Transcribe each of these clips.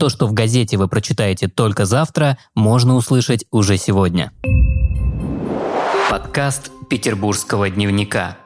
То, что в газете вы прочитаете только завтра, можно услышать уже сегодня. Подкаст Петербургского дневника.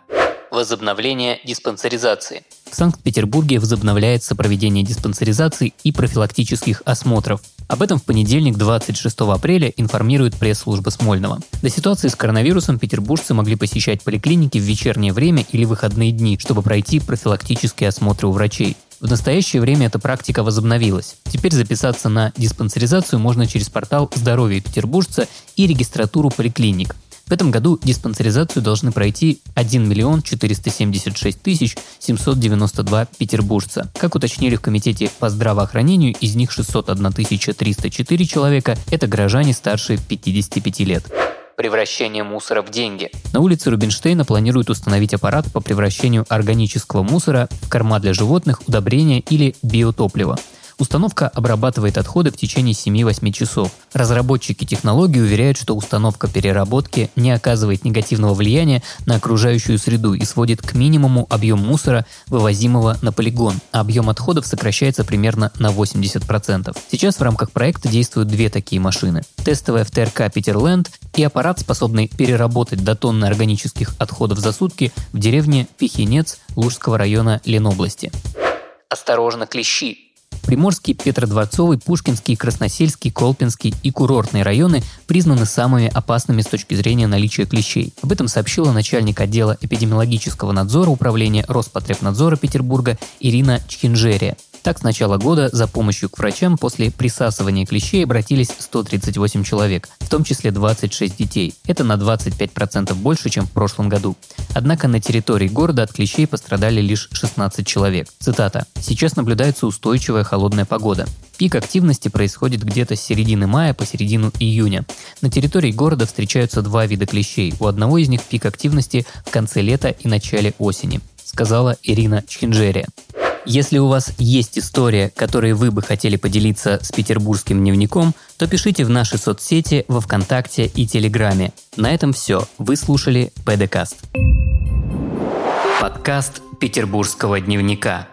Возобновление диспансеризации. В Санкт-Петербурге возобновляется проведение диспансеризации и профилактических осмотров. Об этом в понедельник, 26 апреля, информирует пресс-служба Смольного. До ситуации с коронавирусом петербуржцы могли посещать поликлиники в вечернее время или выходные дни, чтобы пройти профилактические осмотры у врачей. В настоящее время эта практика возобновилась. Теперь записаться на диспансеризацию можно через портал «Здоровье петербуржца» и регистратуру поликлиник. В этом году диспансеризацию должны пройти 1 миллион 476 тысяч 792 петербуржца. Как уточнили в Комитете по здравоохранению, из них 601 304 человека – это горожане старше 55 лет превращение мусора в деньги. На улице Рубинштейна планируют установить аппарат по превращению органического мусора в корма для животных, удобрения или биотоплива. Установка обрабатывает отходы в течение 7-8 часов. Разработчики технологии уверяют, что установка переработки не оказывает негативного влияния на окружающую среду и сводит к минимуму объем мусора, вывозимого на полигон, а объем отходов сокращается примерно на 80%. Сейчас в рамках проекта действуют две такие машины. Тестовая в ТРК Питерленд и аппарат, способный переработать до тонны органических отходов за сутки в деревне Пихинец Лужского района Ленобласти. Осторожно, клещи! Приморский, Петродворцовый, Пушкинский, Красносельский, Колпинский и курортные районы признаны самыми опасными с точки зрения наличия клещей. Об этом сообщила начальник отдела эпидемиологического надзора управления Роспотребнадзора Петербурга Ирина Чхинжерия. Так, с начала года за помощью к врачам после присасывания клещей обратились 138 человек, в том числе 26 детей. Это на 25% больше, чем в прошлом году. Однако на территории города от клещей пострадали лишь 16 человек. Цитата. «Сейчас наблюдается устойчивая холодная погода. Пик активности происходит где-то с середины мая по середину июня. На территории города встречаются два вида клещей. У одного из них пик активности в конце лета и начале осени, сказала Ирина Чхинджерия. Если у вас есть история, которой вы бы хотели поделиться с петербургским дневником, то пишите в наши соцсети во Вконтакте и Телеграме. На этом все. Вы слушали ПДКаст. Подкаст Петербургского дневника.